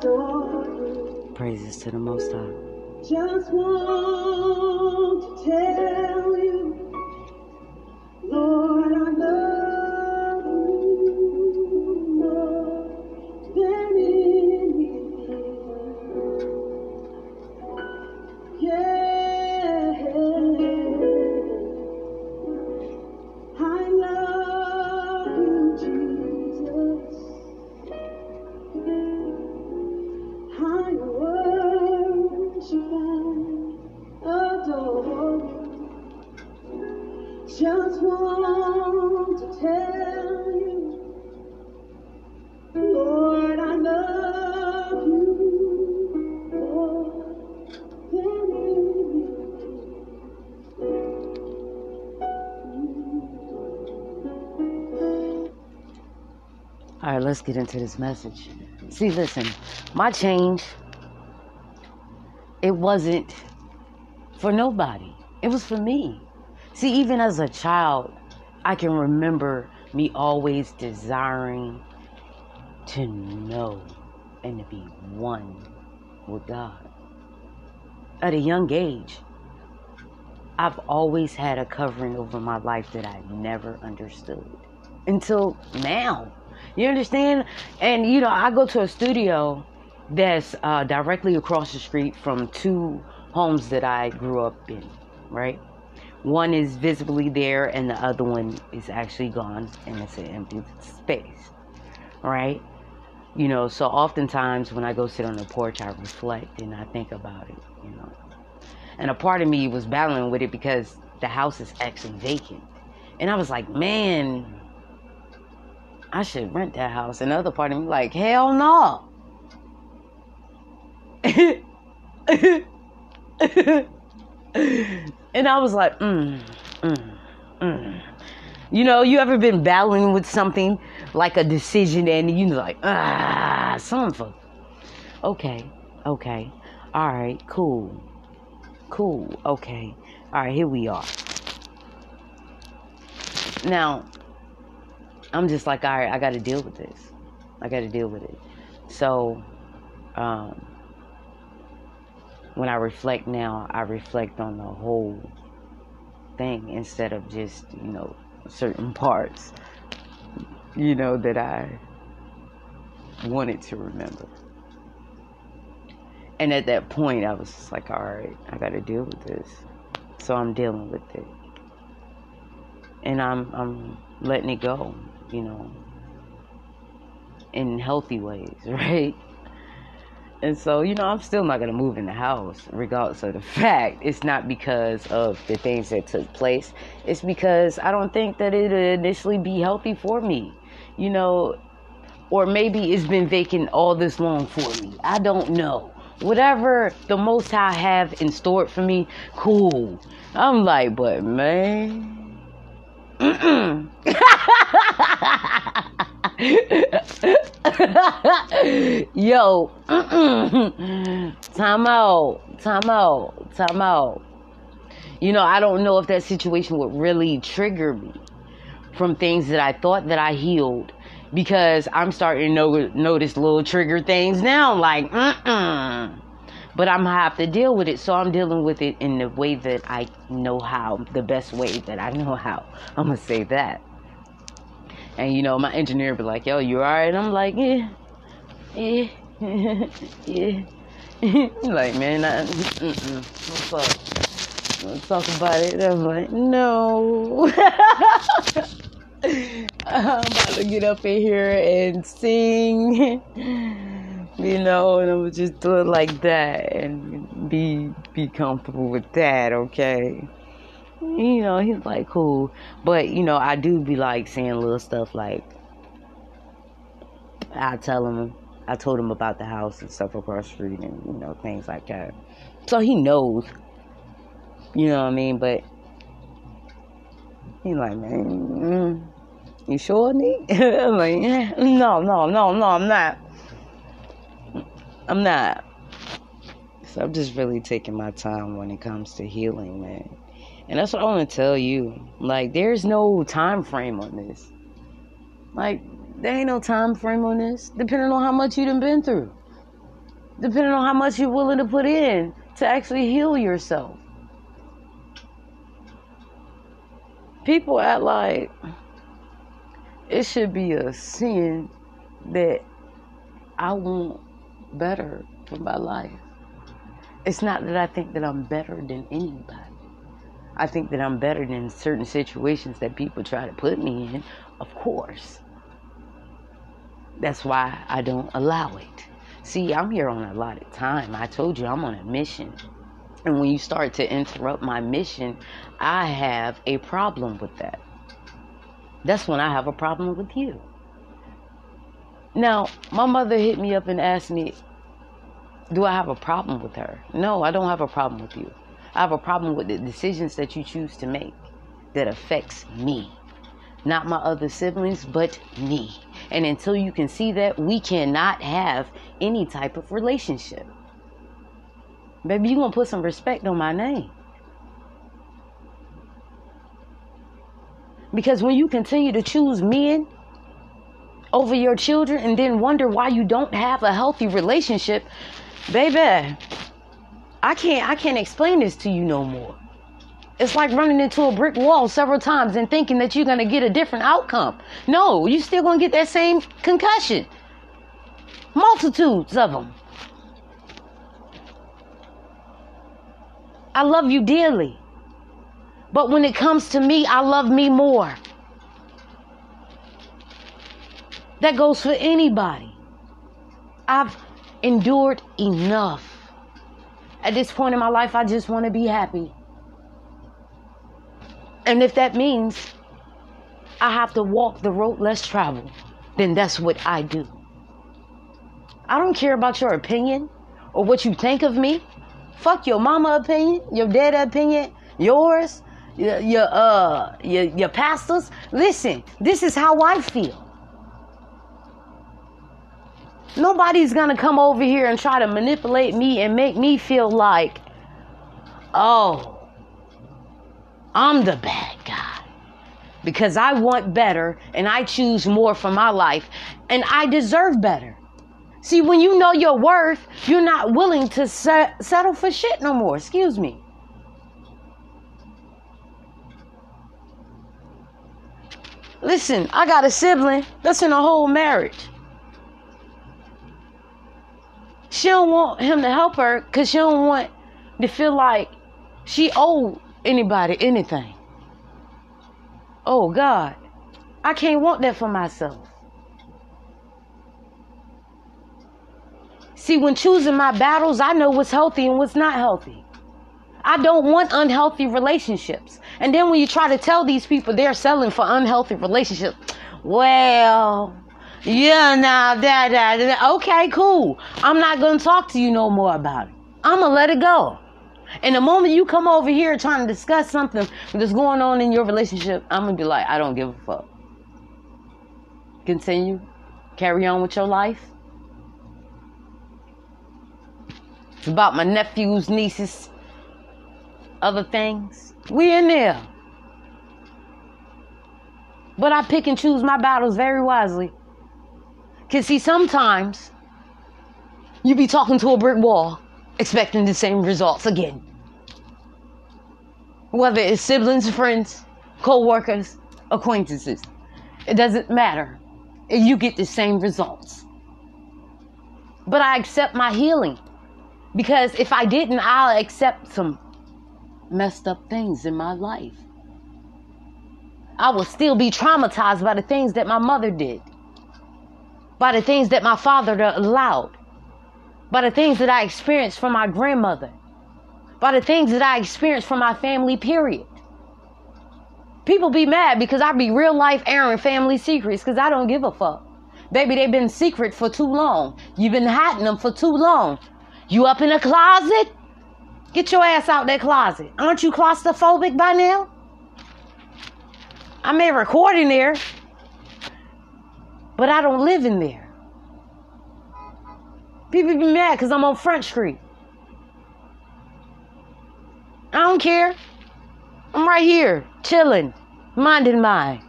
adore. Praises to the Most High. Just want to tell you, let's get into this message. See, listen, my change, it wasn't for nobody, it was for me. See, even as a child, I can remember me always desiring to know and to be one with God. At a young age, I've always had a covering over my life that I never understood until now. You understand? And you know, I go to a studio that's uh, directly across the street from two homes that I grew up in, right? One is visibly there, and the other one is actually gone, and it's an empty space, right? You know, so oftentimes when I go sit on the porch, I reflect and I think about it, you know. And a part of me was battling with it because the house is actually vacant. And I was like, man, I should rent that house. And the other part of me like, hell no. and I was like, mm, mm, mm. You know, you ever been battling with something like a decision and you like, ah, some for. Okay, okay, all right, cool, cool, okay, all right, here we are. Now, I'm just like, all right, I got to deal with this. I got to deal with it. So, um, when I reflect now, I reflect on the whole thing instead of just, you know, certain parts, you know, that I wanted to remember. And at that point, I was just like, all right, I got to deal with this. So I'm dealing with it. And I'm, I'm letting it go, you know, in healthy ways, right? And so, you know, I'm still not going to move in the house, regardless of the fact. It's not because of the things that took place. It's because I don't think that it'd initially be healthy for me, you know, or maybe it's been vacant all this long for me. I don't know. Whatever the Most High have in store for me, cool. I'm like, but man. Yo, time out, time out, time out. You know, I don't know if that situation would really trigger me from things that I thought that I healed because I'm starting to notice little trigger things now. Like, mm-mm. But I'm gonna have to deal with it, so I'm dealing with it in the way that I know how, the best way that I know how. I'm gonna say that. And you know, my engineer be like, "Yo, you alright?" I'm like, "Yeah, yeah, yeah." like, man, I, mm-mm. what's up? Let's talk about it. I'm like, no. I'm about to get up in here and sing, you know, and I would just do it like that and be be comfortable with that, okay? You know, he's like cool, but you know, I do be like saying little stuff like I tell him I told him about the house and stuff across the street and you know things like that, so he knows. You know what I mean? But he's like, man, mm, you sure, Nick? I'm like, no, no, no, no, I'm not. I'm not. So I'm just really taking my time when it comes to healing, man. And that's what I want to tell you. Like, there's no time frame on this. Like, there ain't no time frame on this, depending on how much you done been through. depending on how much you're willing to put in to actually heal yourself. People act like it should be a sin that I want better for my life. It's not that I think that I'm better than anybody. I think that I'm better than certain situations that people try to put me in, of course. That's why I don't allow it. See, I'm here on a lot of time. I told you I'm on a mission. And when you start to interrupt my mission, I have a problem with that. That's when I have a problem with you. Now, my mother hit me up and asked me, Do I have a problem with her? No, I don't have a problem with you. I have a problem with the decisions that you choose to make that affects me. Not my other siblings, but me. And until you can see that, we cannot have any type of relationship. Baby, you gonna put some respect on my name. Because when you continue to choose men over your children and then wonder why you don't have a healthy relationship, baby, I can't I can't explain this to you no more. It's like running into a brick wall several times and thinking that you're gonna get a different outcome. No, you're still gonna get that same concussion. Multitudes of them. I love you dearly. But when it comes to me, I love me more. That goes for anybody. I've endured enough. At this point in my life, I just want to be happy. And if that means I have to walk the road less traveled, then that's what I do. I don't care about your opinion or what you think of me. Fuck your mama opinion, your dad opinion, yours, your, your uh your your pastors. Listen, this is how I feel. Nobody's gonna come over here and try to manipulate me and make me feel like, oh, I'm the bad guy. Because I want better and I choose more for my life and I deserve better. See, when you know your worth, you're not willing to set, settle for shit no more. Excuse me. Listen, I got a sibling that's in a whole marriage. She don't want him to help her because she don't want to feel like she owe anybody anything. Oh God, I can't want that for myself. See, when choosing my battles, I know what's healthy and what's not healthy. I don't want unhealthy relationships. And then when you try to tell these people they're selling for unhealthy relationships, well, yeah, now that, that, that, okay, cool. I'm not to talk to you no more about it. I'm to let it go. And the moment you come over here trying to discuss something that's going on in your relationship, I'm to be like, I don't give a fuck. Continue. Carry on with your life. It's about my nephews, nieces, other things. We in there. But I pick and choose my battles very wisely. Cause see, sometimes you be talking to a brick wall, expecting the same results again. Whether it's siblings, friends, co-workers, acquaintances. It doesn't matter. You get the same results. But I accept my healing. Because if I didn't, I'll accept some messed up things in my life. I will still be traumatized by the things that my mother did, by the things that my father allowed, by the things that I experienced from my grandmother, by the things that I experienced from my family, period. People be mad because I be real life airing family secrets because I don't give a fuck. Baby, they've been secret for too long. You've been hiding them for too long. You up in a closet? Get your ass out that closet. Aren't you claustrophobic by now? I may record in there, but I don't live in there. People be mad because I'm on Front Street. I don't care. I'm right here, chilling, minding mine.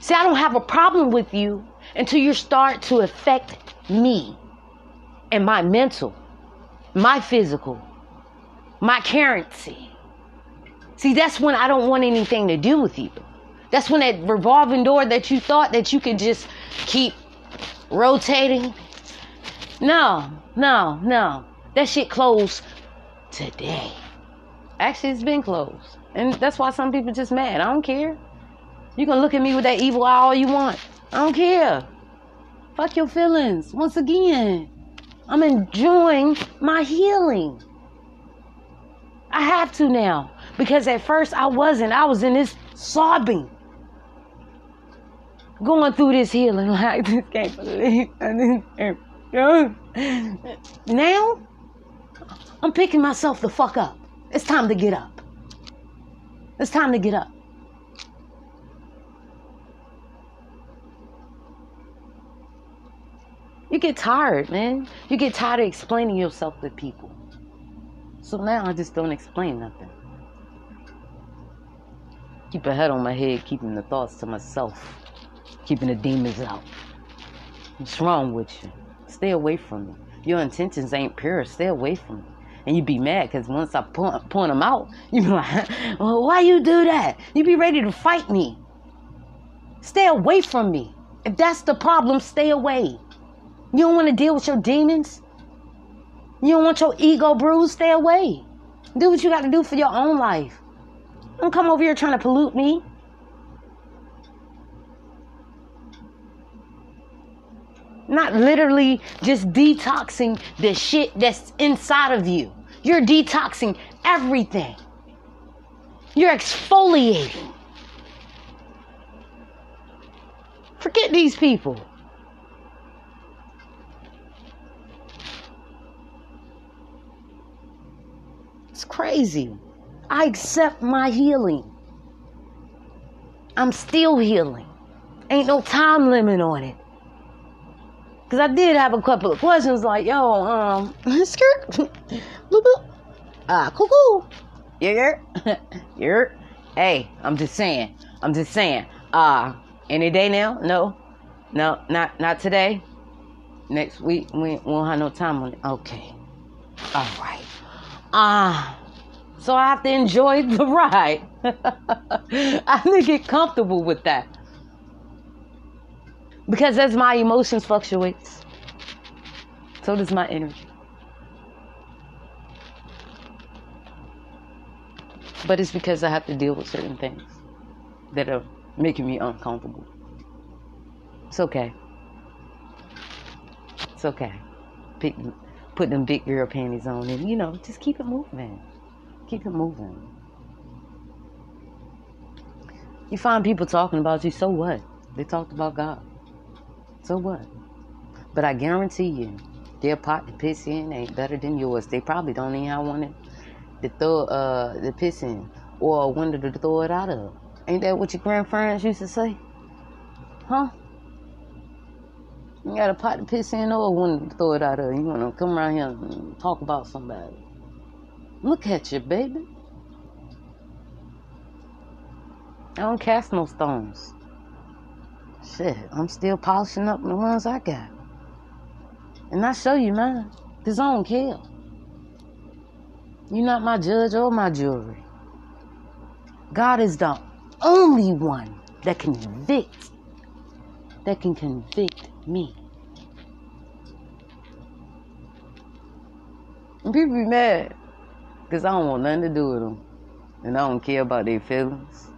See, I don't have a problem with you until you start to affect me. and my mental, my physical, my currency. See, that's when I don't want anything to do with you. That's when that revolving door that you thought that you could just keep rotating. No, no, no. That shit closed today. Actually, it's been closed. And that's why some people just mad. I don't care. You can look at me with that evil eye all you want. I don't care. Fuck your feelings. Once again, I'm enjoying my healing. I have to now. Because at first I wasn't. I was in this sobbing. Going through this healing. Like, this can't believe. Now, I'm picking myself the fuck up. It's time to get up. It's time to get up. You get tired, man. You get tired of explaining yourself to people. So now I just don't explain nothing. Keep a head on my head, keeping the thoughts to myself, keeping the demons out. What's wrong with you? Stay away from me. Your intentions ain't pure. Stay away from me. And you'd be mad because once I point, point them out, you be like, well, why you do that? You'd be ready to fight me. Stay away from me. If that's the problem, stay away. You don't want to deal with your demons? You don't want your ego bruised? Stay away. Do what you got to do for your own life. Don't come over here trying to pollute me. Not literally just detoxing the shit that's inside of you. You're detoxing everything. You're exfoliating. Forget these people. It's crazy. I accept my healing. I'm still healing. Ain't no time limit on it. Cause I did have a couple of questions like, yo, um, skirt, boop boop, ah, cuckoo, yeah, yeah, Hey, I'm just saying, I'm just saying, uh, any day now? No, no, not not today. Next week we won't have no time on it. Okay, all right. Ah, uh, so I have to enjoy the ride. I have to get comfortable with that. Because as my emotions fluctuates, so does my energy. But it's because I have to deal with certain things that are making me uncomfortable. It's okay. It's okay. Pick, put them big girl panties on and, you know, just keep it moving. Keep it moving. You find people talking about you, so what? They talked about God. So what? But I guarantee you, their pot to piss in ain't better than yours. They probably don't even have one to throw uh the piss in or a window to throw it out of. Ain't that what your grandparents used to say? Huh? You got a pot to piss in or a window to throw it out of. You wanna come around here and talk about somebody. Look at you, baby. I don't cast no stones. Shit, I'm still polishing up the ones I got. And I show you mine, because I don't care. You're not my judge or my jury. God is the only one that can convict, that can convict me. And people be mad because I don't want nothing to do with them. And I don't care about their feelings,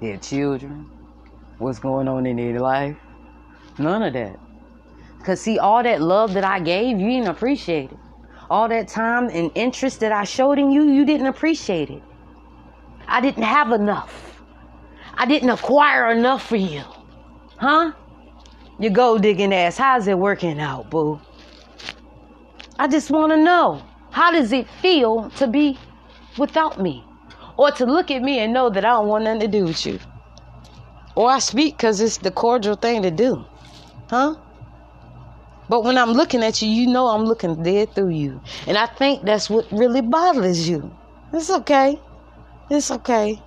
their children, what's going on in their life. None of that. Because, see, all that love that I gave, you didn't appreciate it. All that time and interest that I showed in you, you didn't appreciate it. I didn't have enough. I didn't acquire enough for you. Huh? You gold digging ass, how's it working out, boo? I just want to know how does it feel to be without me? Or to look at me and know that I don't want nothing to do with you? Or I speak because it's the cordial thing to do. Huh? But when I'm looking at you, you know I'm looking dead through you. And I think that's what really bothers you. It's okay. It's okay.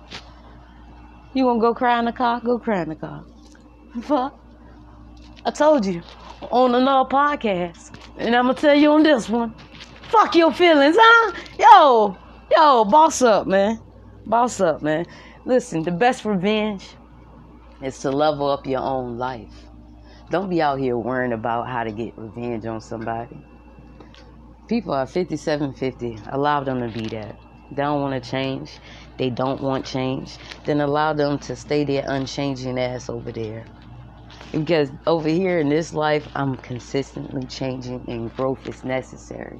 You want to go cry in the car? Go cry in the car. Fuck. I told you on another podcast. And I'm gonna tell you on this one. Fuck your feelings, huh? Yo, yo, boss up, man. Boss up, man. Listen, the best revenge is to level up your own life. Don't be out here worrying about how to get revenge on somebody. People are 5750. Allow them to be that. They don't want to change. They don't want change. Then allow them to stay their unchanging ass over there. Because over here in this life, I'm consistently changing and growth is necessary.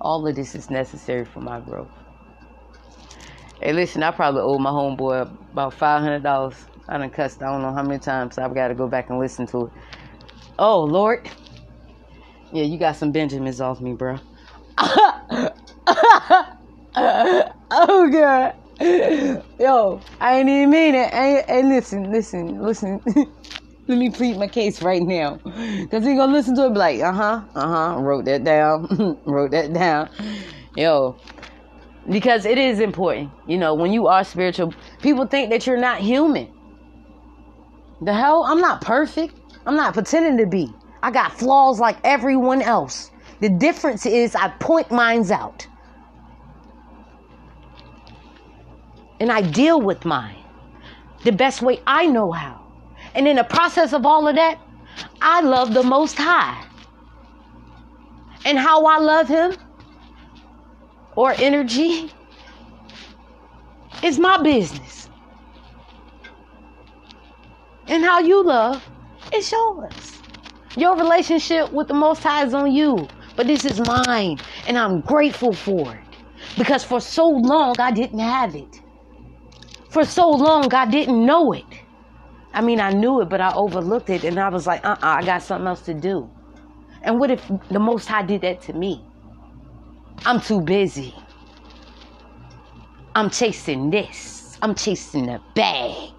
All of this is necessary for my growth. Hey, listen, I probably owe my homeboy about $500. I done cussed I don't know how many times. I've got to go back and listen to it. Oh, Lord. Yeah, you got some Benjamins off me, bro. oh, God. Yo, I ain't even mean it. Hey, listen, listen, listen. Let me plead my case right now. Because he to listen to it be like, uh huh, uh huh, wrote that down, wrote that down. Yo, because it is important. You know, when you are spiritual, people think that you're not human. The hell? I'm not perfect. I'm not pretending to be. I got flaws like everyone else. The difference is I point mines out. And I deal with mine the best way I know how. And in the process of all of that, I love the Most High. And how I love Him or energy is my business. And how you love is yours. Your relationship with the Most High is on you, but this is mine, and I'm grateful for it. Because for so long, I didn't have it. For so long, I didn't know it. I mean, I knew it, but I overlooked it, and I was like, uh uh-uh, uh I got something else to do. And what if the Most High did that to me? I'm too busy. I'm chasing this. I'm chasing the bag.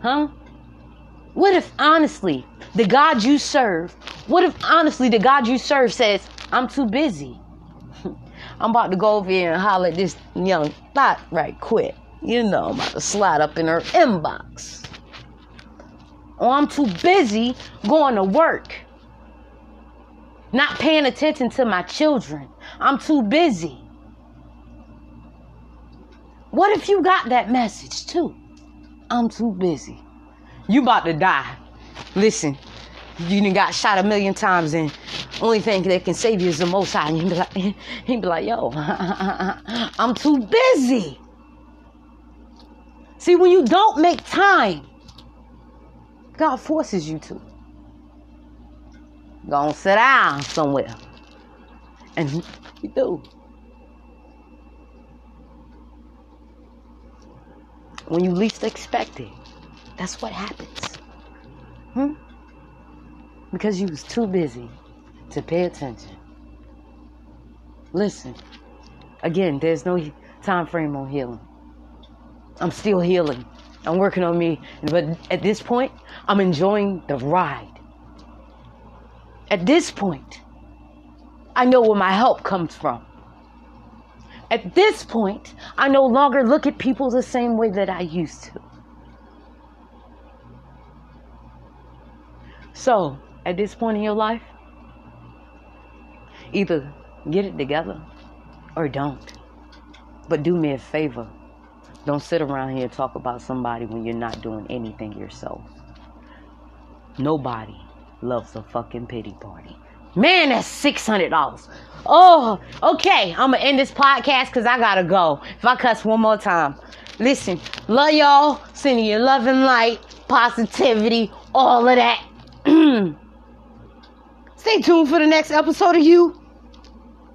Huh? What if honestly the God you serve, what if honestly the God you serve says, I'm too busy? I'm about to go over here and holler at this young thought right quick. You know, I'm about to slide up in her inbox. Or I'm too busy going to work not paying attention to my children. I'm too busy. What if you got that message too? I'm too busy. You about to die. Listen, you done got shot a million times and only thing that can save you is the most high. And he be like, he be like, yo, I'm too busy. See, when you don't make time, God forces you to. Go and sit down somewhere. And you do. When you least expect it, that's what happens. Hmm? Because you was too busy to pay attention. Listen, again, there's no time frame on healing. I'm still healing. I'm working on me. But at this point, I'm enjoying the ride. At this point, I know where my help comes from. At this point, I no longer look at people the same way that I used to. So, at this point in your life, either get it together or don't. But do me a favor. Don't sit around here and talk about somebody when you're not doing anything yourself. Nobody loves a fucking pity party. Man, that's six hundred dollars. Oh, okay. I'm gonna end this podcast because I gotta go. If I cuss one more time, listen. Love y'all. Sending you love and light, positivity, all of that. Stay tuned for the next episode of you.